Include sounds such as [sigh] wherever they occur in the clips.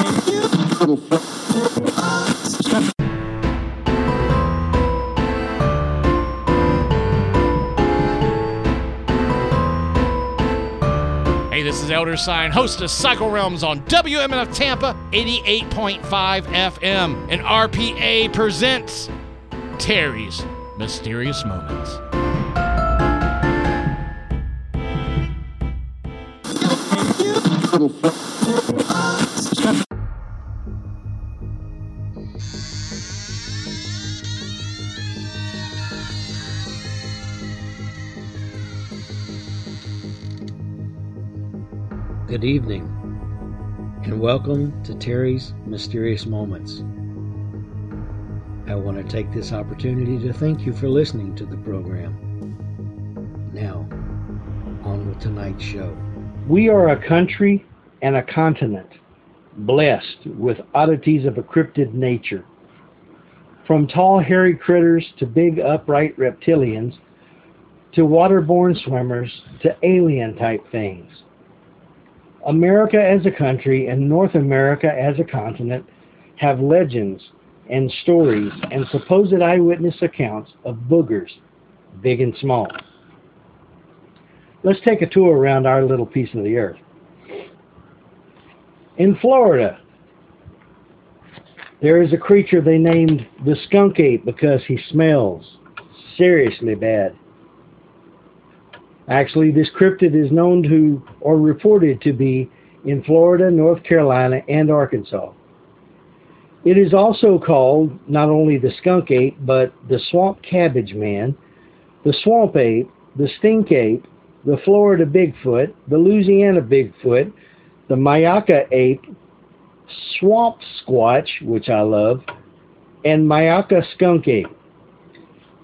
Hey, this is Elder Sign, host of Cycle Realms on WMNF Tampa 88.5 FM. And RPA presents Terry's Mysterious Moments. Good evening, and welcome to Terry's Mysterious Moments. I want to take this opportunity to thank you for listening to the program. Now, on with tonight's show. We are a country and a continent blessed with oddities of a cryptid nature. From tall, hairy critters to big, upright reptilians to waterborne swimmers to alien type things. America as a country and North America as a continent have legends and stories and supposed eyewitness accounts of boogers, big and small. Let's take a tour around our little piece of the earth. In Florida, there is a creature they named the skunk ape because he smells seriously bad. Actually, this cryptid is known to or reported to be in Florida, North Carolina, and Arkansas. It is also called not only the skunk ape, but the swamp cabbage man, the swamp ape, the stink ape, the Florida Bigfoot, the Louisiana Bigfoot, the Myakka ape, swamp squatch, which I love, and Myakka skunk ape.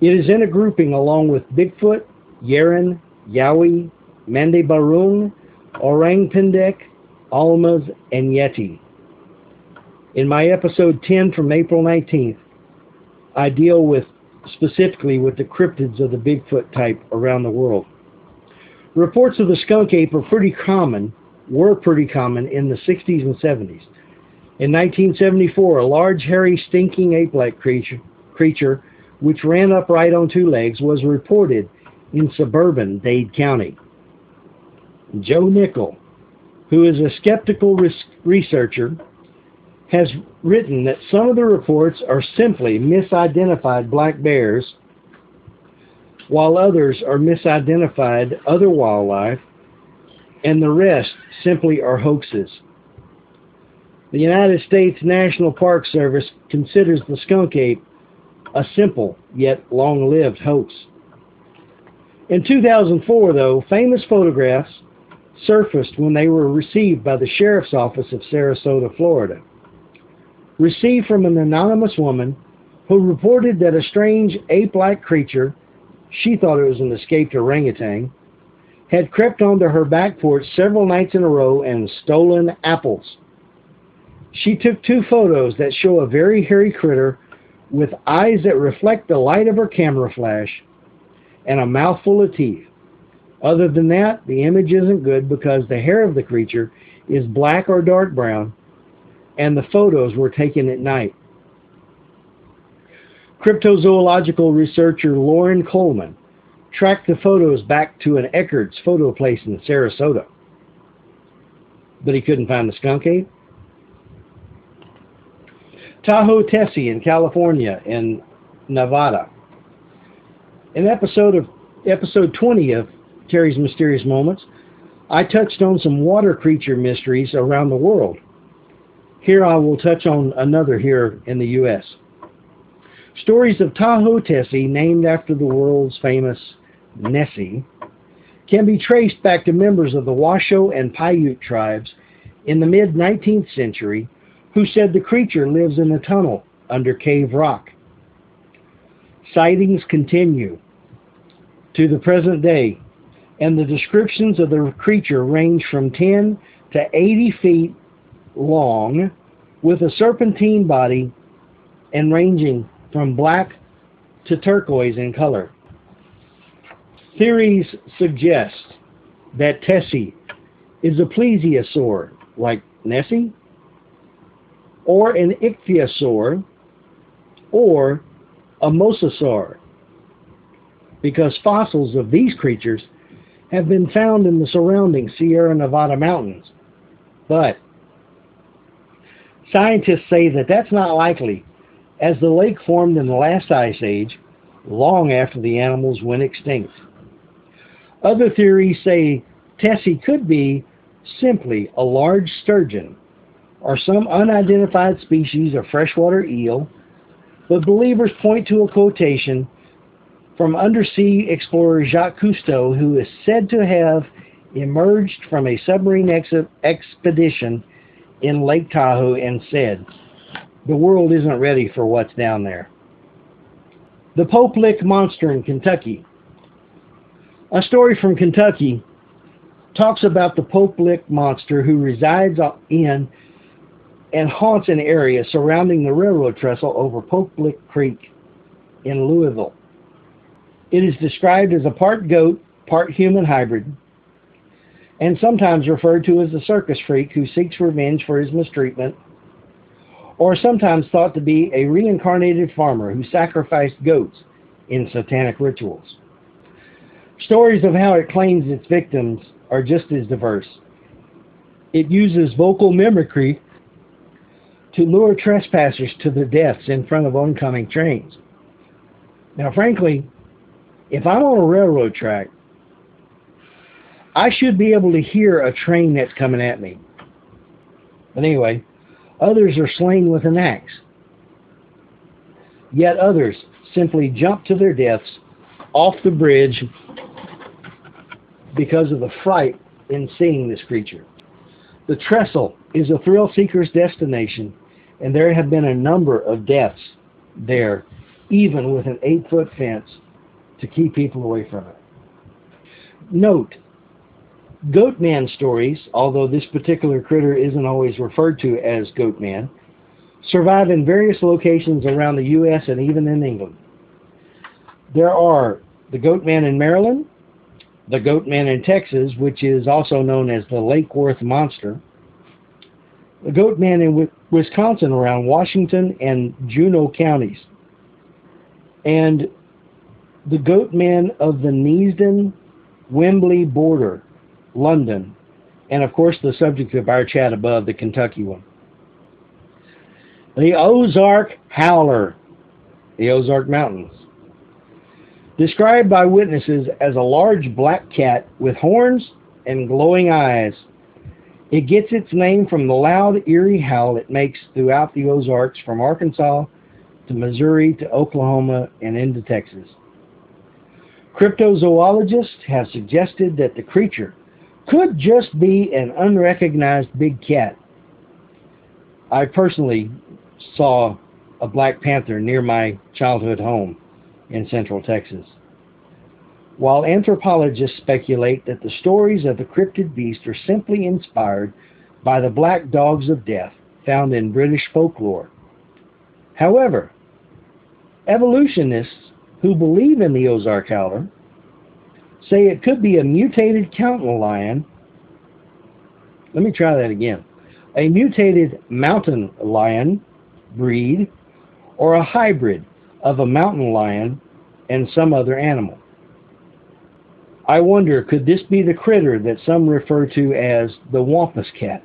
It is in a grouping along with Bigfoot, Yeren, Yowie, Mande Barung, Orang Pendek, Almas, and Yeti. In my episode 10 from April 19th, I deal with specifically with the cryptids of the Bigfoot type around the world. Reports of the skunk ape are pretty common, were pretty common in the 60s and 70s. In 1974, a large, hairy, stinking ape-like creature, creature which ran upright on two legs was reported in suburban Dade County. Joe Nickell, who is a skeptical res- researcher, has written that some of the reports are simply misidentified black bears, while others are misidentified other wildlife, and the rest simply are hoaxes. The United States National Park Service considers the skunk ape a simple yet long lived hoax. In 2004, though, famous photographs surfaced when they were received by the Sheriff's Office of Sarasota, Florida. Received from an anonymous woman who reported that a strange ape like creature, she thought it was an escaped orangutan, had crept onto her back porch several nights in a row and stolen apples. She took two photos that show a very hairy critter with eyes that reflect the light of her camera flash and a mouthful of teeth. Other than that, the image isn't good because the hair of the creature is black or dark brown and the photos were taken at night. Cryptozoological researcher Loren Coleman tracked the photos back to an Eckerd's photo place in Sarasota. But he couldn't find the skunk ape. Tahoe Tessie in California and Nevada. In episode of episode 20 of Terry's Mysterious Moments, I touched on some water creature mysteries around the world. Here I will touch on another here in the U.S. Stories of Tahoe Tessie, named after the world's famous Nessie, can be traced back to members of the Washoe and Paiute tribes in the mid 19th century who said the creature lives in a tunnel under Cave Rock. Sightings continue to the present day, and the descriptions of the creature range from 10 to 80 feet long with a serpentine body and ranging from black to turquoise in color. Theories suggest that Tessie is a plesiosaur like Nessie or an ichthyosaur, or a mosasaur, because fossils of these creatures have been found in the surrounding Sierra Nevada mountains. But scientists say that that's not likely, as the lake formed in the last ice age, long after the animals went extinct. Other theories say Tessie could be simply a large sturgeon or some unidentified species of freshwater eel, but believers point to a quotation from undersea explorer Jacques Cousteau, who is said to have emerged from a submarine ex- expedition in Lake Tahoe and said, The world isn't ready for what's down there. The Pope Lick Monster in Kentucky. A story from Kentucky talks about the Pope Lick Monster who resides in and haunts an area surrounding the railroad trestle over Pope Lick Creek in Louisville. It is described as a part goat, part human hybrid, and sometimes referred to as a circus freak who seeks revenge for his mistreatment, or sometimes thought to be a reincarnated farmer who sacrificed goats in satanic rituals. Stories of how it claims its victims are just as diverse. It uses vocal mimicry to lure trespassers to their deaths in front of oncoming trains. Now, frankly, if I'm on a railroad track, I should be able to hear a train that's coming at me. But anyway, others are slain with an axe. Yet others simply jump to their deaths off the bridge because of the fright in seeing this creature. The trestle is a thrill seeker's destination, and there have been a number of deaths there, even with an eight foot fence to keep people away from it. Note, Goatman stories, although this particular critter isn't always referred to as Goatman, survive in various locations around the U.S. and even in England. There are the Goatman in Maryland, the Goatman in Texas, which is also known as the Lake Worth Monster, the Goatman in Wisconsin around Washington and Juneau counties, and the Goat Goatman of the Neasden Wembley border, London, and of course the subject of our chat above, the Kentucky one. The Ozark Howler, the Ozark Mountains. Described by witnesses as a large black cat with horns and glowing eyes. It gets its name from the loud, eerie howl it makes throughout the Ozarks from Arkansas to Missouri to Oklahoma and into Texas. Cryptozoologists have suggested that the creature could just be an unrecognized big cat. I personally saw a black panther near my childhood home in central Texas. While anthropologists speculate that the stories of the cryptid beast are simply inspired by the black dogs of death found in British folklore. However, evolutionists who believe in the Ozark howler say it could be a mutated mountain lion. Let me try that again. A mutated mountain lion breed or a hybrid of a mountain lion and some other animal. I wonder, could this be the critter that some refer to as the Wampus cat?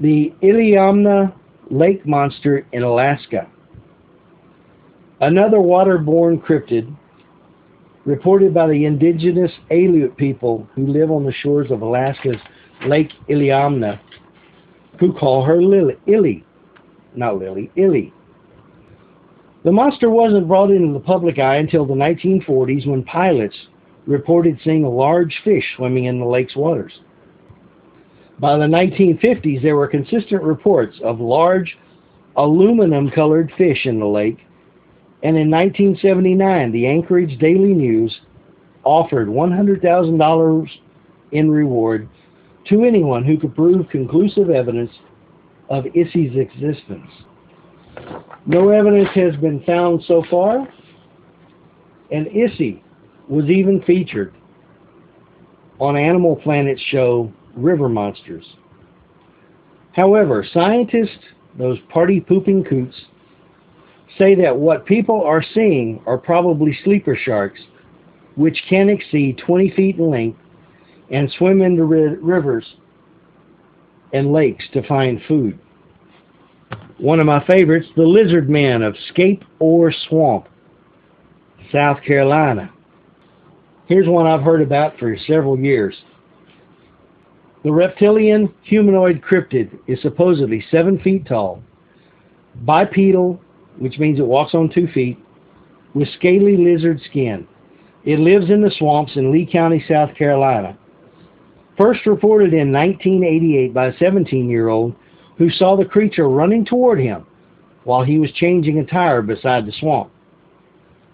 The Iliamna lake monster in Alaska. Another waterborne cryptid reported by the indigenous Aleut people who live on the shores of Alaska's Lake Iliamna, who call her Lily, Illy, not Lily, Illy. The monster wasn't brought into the public eye until the 1940s when pilots reported seeing a large fish swimming in the lake's waters. By the 1950s, there were consistent reports of large aluminum colored fish in the lake, and in 1979, the Anchorage Daily News offered $100,000 in reward to anyone who could prove conclusive evidence of Issy's existence. No evidence has been found so far, and Issy was even featured on Animal Planet's show River Monsters. However, scientists, those party pooping coots, say that what people are seeing are probably sleeper sharks, which can exceed 20 feet in length and swim into ri- rivers and lakes to find food. One of my favorites, the lizard man of Scape Ore Swamp, South Carolina. Here's one I've heard about for several years. The reptilian humanoid cryptid is supposedly seven feet tall, bipedal, which means it walks on two feet, with scaly lizard skin. It lives in the swamps in Lee County, South Carolina. First reported in 1988 by a 17 year old who saw the creature running toward him while he was changing a tire beside the swamp.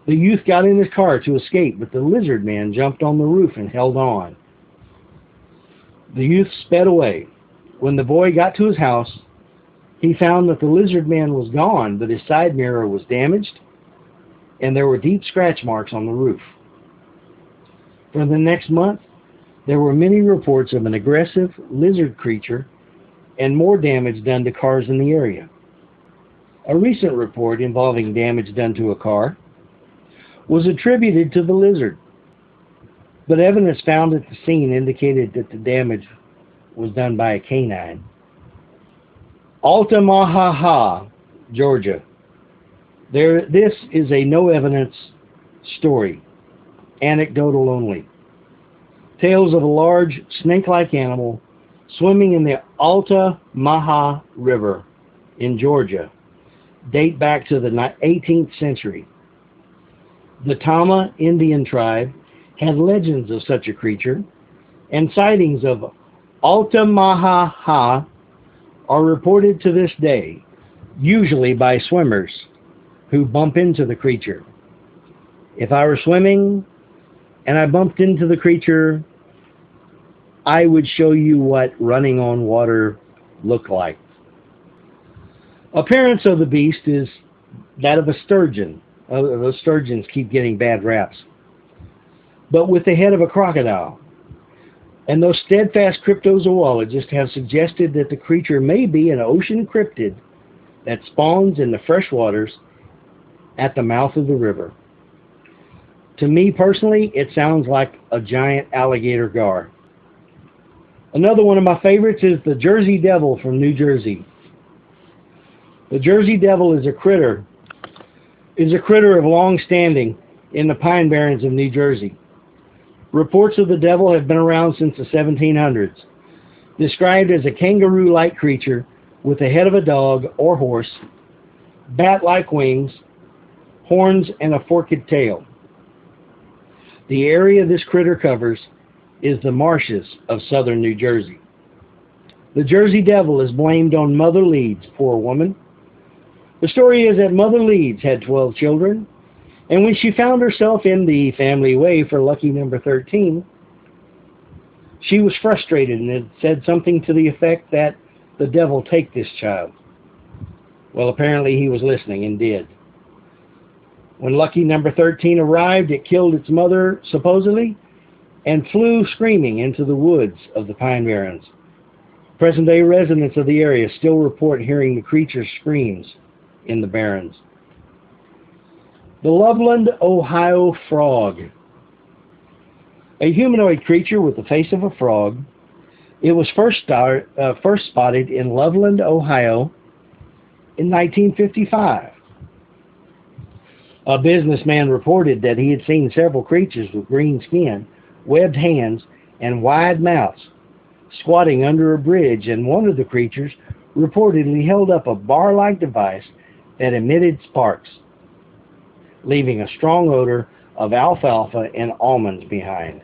The youth got in his car to escape, but the lizard man jumped on the roof and held on. The youth sped away. When the boy got to his house, he found that the lizard man was gone, but his side mirror was damaged, and there were deep scratch marks on the roof. For the next month, there were many reports of an aggressive lizard creature and more damage done to cars in the area. A recent report involving damage done to a car was attributed to the lizard, but evidence found at the scene indicated that the damage was done by a canine. Altamahaha, Georgia. There, this is a no evidence story, anecdotal only. Tales of a large snake like animal swimming in the Altamaha River in Georgia date back to the 18th century. The Tama Indian tribe had legends of such a creature, and sightings of Altamaha are reported to this day, usually by swimmers who bump into the creature. If I were swimming and I bumped into the creature, I would show you what running on water looked like. Appearance of the beast is that of a sturgeon. Uh, those sturgeons keep getting bad raps. But with the head of a crocodile. And those steadfast cryptozoologists have suggested that the creature may be an ocean cryptid that spawns in the fresh waters at the mouth of the river. To me personally, it sounds like a giant alligator gar. Another one of my favorites is the Jersey Devil from New Jersey. The Jersey Devil is a critter is a critter of long standing in the Pine Barrens of New Jersey. Reports of the devil have been around since the 1700s. Described as a kangaroo-like creature with the head of a dog or horse, bat-like wings, horns, and a forked tail. The area this critter covers is the marshes of southern New Jersey. The Jersey Devil is blamed on Mother Leeds, poor woman. The story is that Mother Leeds had 12 children, and when she found herself in the family way for lucky number 13, she was frustrated and had said something to the effect that the devil take this child. Well, apparently he was listening and did. When lucky number 13 arrived, it killed its mother, supposedly, and flew screaming into the woods of the Pine Barrens. Present day residents of the area still report hearing the creature's screams in the barrens. The Loveland, Ohio frog. A humanoid creature with the face of a frog. It was first, uh, first spotted in Loveland, Ohio in 1955. A businessman reported that he had seen several creatures with green skin webbed hands, and wide mouths, squatting under a bridge, and one of the creatures reportedly held up a bar-like device that emitted sparks, leaving a strong odor of alfalfa and almonds behind.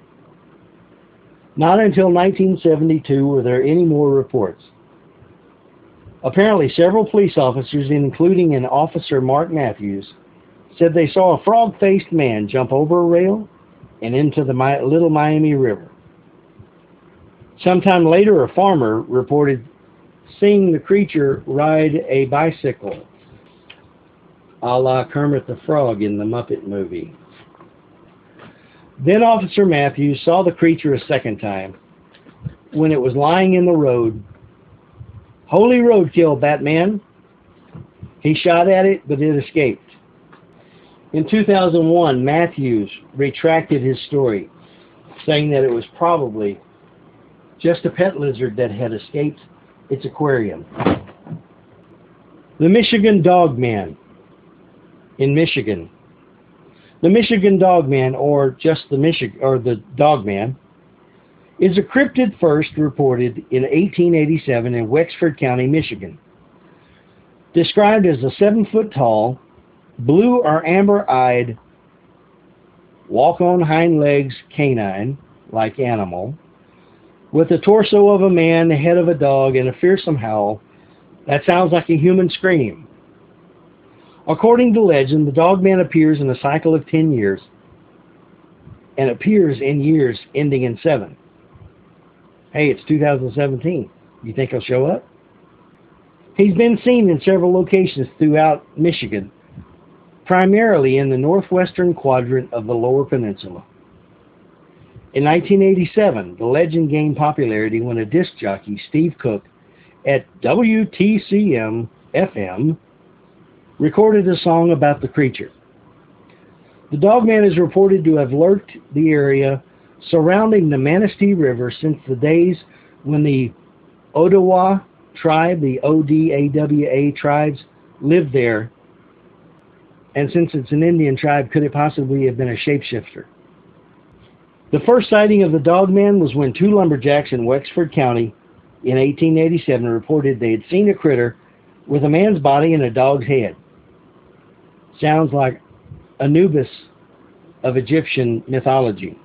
Not until 1972 were there any more reports. Apparently, several police officers, including an officer Mark Matthews, said they saw a frog faced man jump over a rail and into the Little Miami River. Sometime later, a farmer reported seeing the creature ride a bicycle, a la Kermit the Frog in the Muppet movie. Then Officer Matthews saw the creature a second time when it was lying in the road, Holy roadkill, Batman. He shot at it, but it escaped. In 2001, Matthews retracted his story, saying that it was probably just a pet lizard that had escaped its aquarium. The Michigan Dog Man in Michigan. The Michigan Dog Man, or just the Michigan, or the Dog Man, is a cryptid first reported in 1887 in Wexford County, Michigan. Described as a seven foot tall, blue or amber eyed, walk on hind legs canine like animal, with the torso of a man, the head of a dog, and a fearsome howl that sounds like a human scream. According to legend, the dog man appears in a cycle of 10 years and appears in years ending in seven. Hey, it's 2017. You think he'll show up? He's been seen in several locations throughout Michigan, primarily in the northwestern quadrant of the Lower Peninsula. In 1987, the legend gained popularity when a disc jockey, Steve Cook, at WTCM FM, recorded a song about the creature. The Dogman is reported to have lurked the area surrounding the Manistee River since the days when the Odawa tribe, the O-D-A-W-A tribes, lived there. And since it's an Indian tribe, could it possibly have been a shapeshifter? The first sighting of the Dogman was when two lumberjacks in Wexford County in 1887 reported they had seen a critter with a man's body and a dog's head. Sounds like Anubis of Egyptian mythology.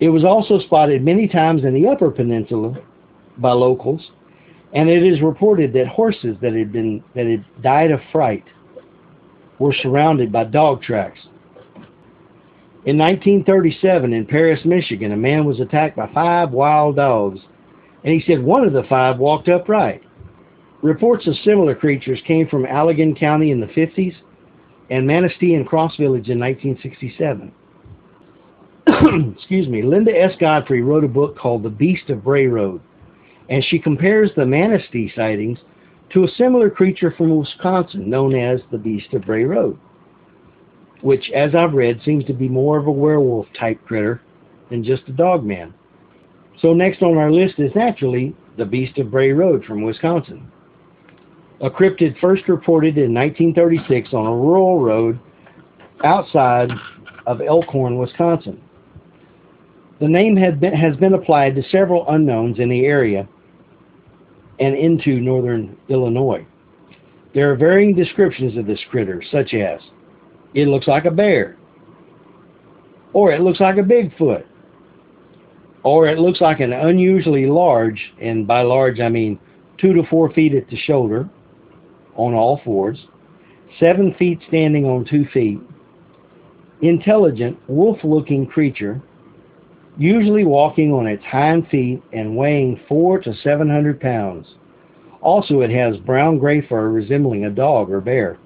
It was also spotted many times in the Upper Peninsula by locals, and it is reported that horses that had been that had died of fright were surrounded by dog tracks. In 1937, in Paris, Michigan, a man was attacked by five wild dogs, and he said one of the five walked upright. Reports of similar creatures came from Allegan County in the 50s and Manistee and Cross Village in 1967. [clears throat] excuse me, Linda S. Godfrey wrote a book called The Beast of Bray Road, and she compares the Manistee sightings to a similar creature from Wisconsin known as the Beast of Bray Road, which, as I've read, seems to be more of a werewolf type critter than just a dog man. So, next on our list is naturally the Beast of Bray Road from Wisconsin. A cryptid first reported in 1936 on a rural road outside of Elkhorn, Wisconsin. The name been, has been applied to several unknowns in the area and into northern Illinois. There are varying descriptions of this critter, such as it looks like a bear, or it looks like a Bigfoot, or it looks like an unusually large, and by large I mean two to four feet at the shoulder, on all fours, seven feet standing on two feet, intelligent, wolf looking creature usually walking on its hind feet and weighing 4 to 700 pounds. Also, it has brown gray fur resembling a dog or bear.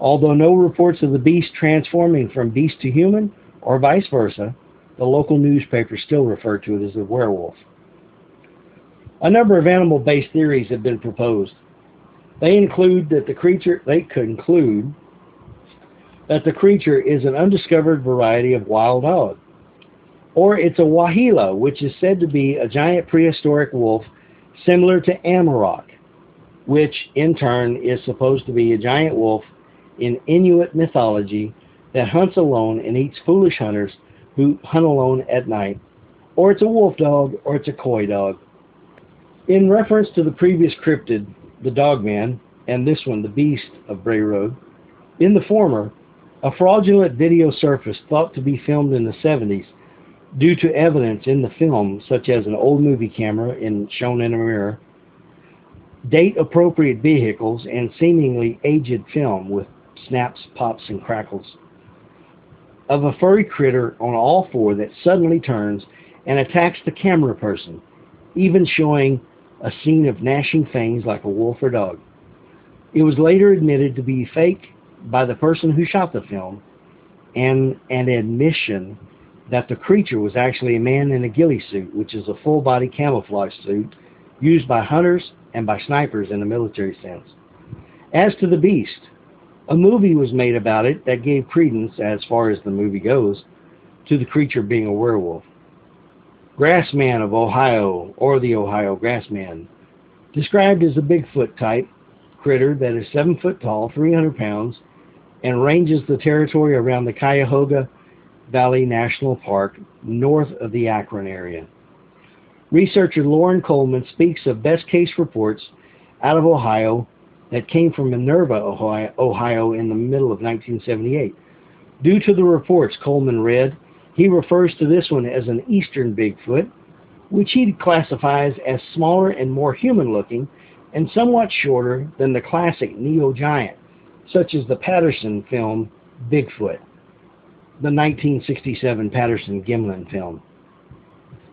Although no reports of the beast transforming from beast to human or vice versa, the local newspapers still refer to it as a werewolf. A number of animal-based theories have been proposed. They include that the creature they conclude that the creature is an undiscovered variety of wild dog or it's a Waheela, which is said to be a giant prehistoric wolf similar to Amarok, which in turn is supposed to be a giant wolf in Inuit mythology that hunts alone and eats foolish hunters who hunt alone at night. Or it's a wolf dog, or it's a coy dog. In reference to the previous cryptid, the Dogman, and this one, the Beast of Bray Road, in the former, a fraudulent video surfaced thought to be filmed in the 70s due to evidence in the film, such as an old movie camera in, shown in a mirror, date appropriate vehicles, and seemingly aged film with snaps, pops, and crackles, of a furry critter on all four that suddenly turns and attacks the camera person, even showing a scene of gnashing fangs like a wolf or dog. It was later admitted to be fake by the person who shot the film and an admission that the creature was actually a man in a ghillie suit, which is a full body camouflage suit used by hunters and by snipers in a military sense. As to the beast, a movie was made about it that gave credence, as far as the movie goes, to the creature being a werewolf. Grassman of Ohio, or the Ohio Grassman, described as a Bigfoot type critter that is 7 foot tall, 300 pounds, and ranges the territory around the Cuyahoga Valley National Park north of the Akron area. Researcher Loren Coleman speaks of best case reports out of Ohio that came from Minerva, Ohio, in the middle of 1978. Due to the reports Coleman read, he refers to this one as an eastern Bigfoot, which he classifies as smaller and more human looking and somewhat shorter than the classic Neo Giant, such as the Patterson film Bigfoot, the 1967 Patterson Gimlin film.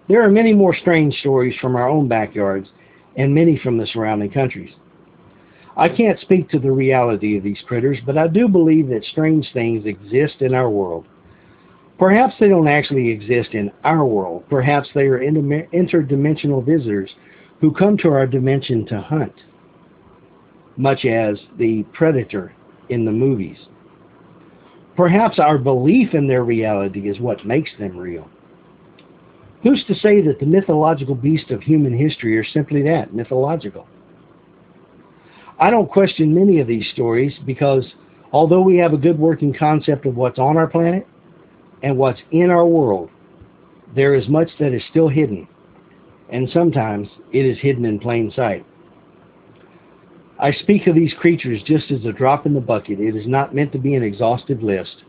There are many more strange stories from our own backyards and many from the surrounding countries. I can't speak to the reality of these critters, but I do believe that strange things exist in our world. Perhaps they don't actually exist in our world. Perhaps they are interdimensional visitors who come to our dimension to hunt, much as the predator in the movies. Perhaps our belief in their reality is what makes them real. Who's to say that the mythological beasts of human history are simply that, mythological? I don't question many of these stories because although we have a good working concept of what's on our planet and what's in our world, there is much that is still hidden, and sometimes it is hidden in plain sight. I speak of these creatures just as a drop in the bucket. It is not meant to be an exhaustive list.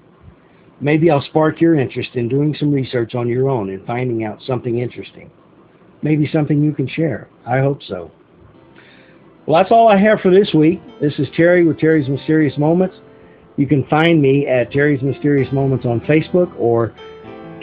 Maybe I'll spark your interest in doing some research on your own and finding out something interesting. Maybe something you can share. I hope so. Well, that's all I have for this week. This is Terry with Terry's Mysterious Moments. You can find me at Terry's Mysterious Moments on Facebook or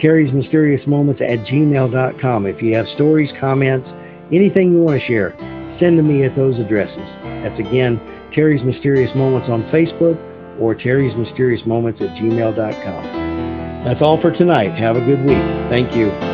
Terry's Mysterious Moments at gmail.com. If you have stories, comments, anything you want to share, send to me at those addresses. That's again Terry's Mysterious Moments on Facebook or Terry's Mysterious Moments at gmail.com. That's all for tonight. Have a good week. Thank you.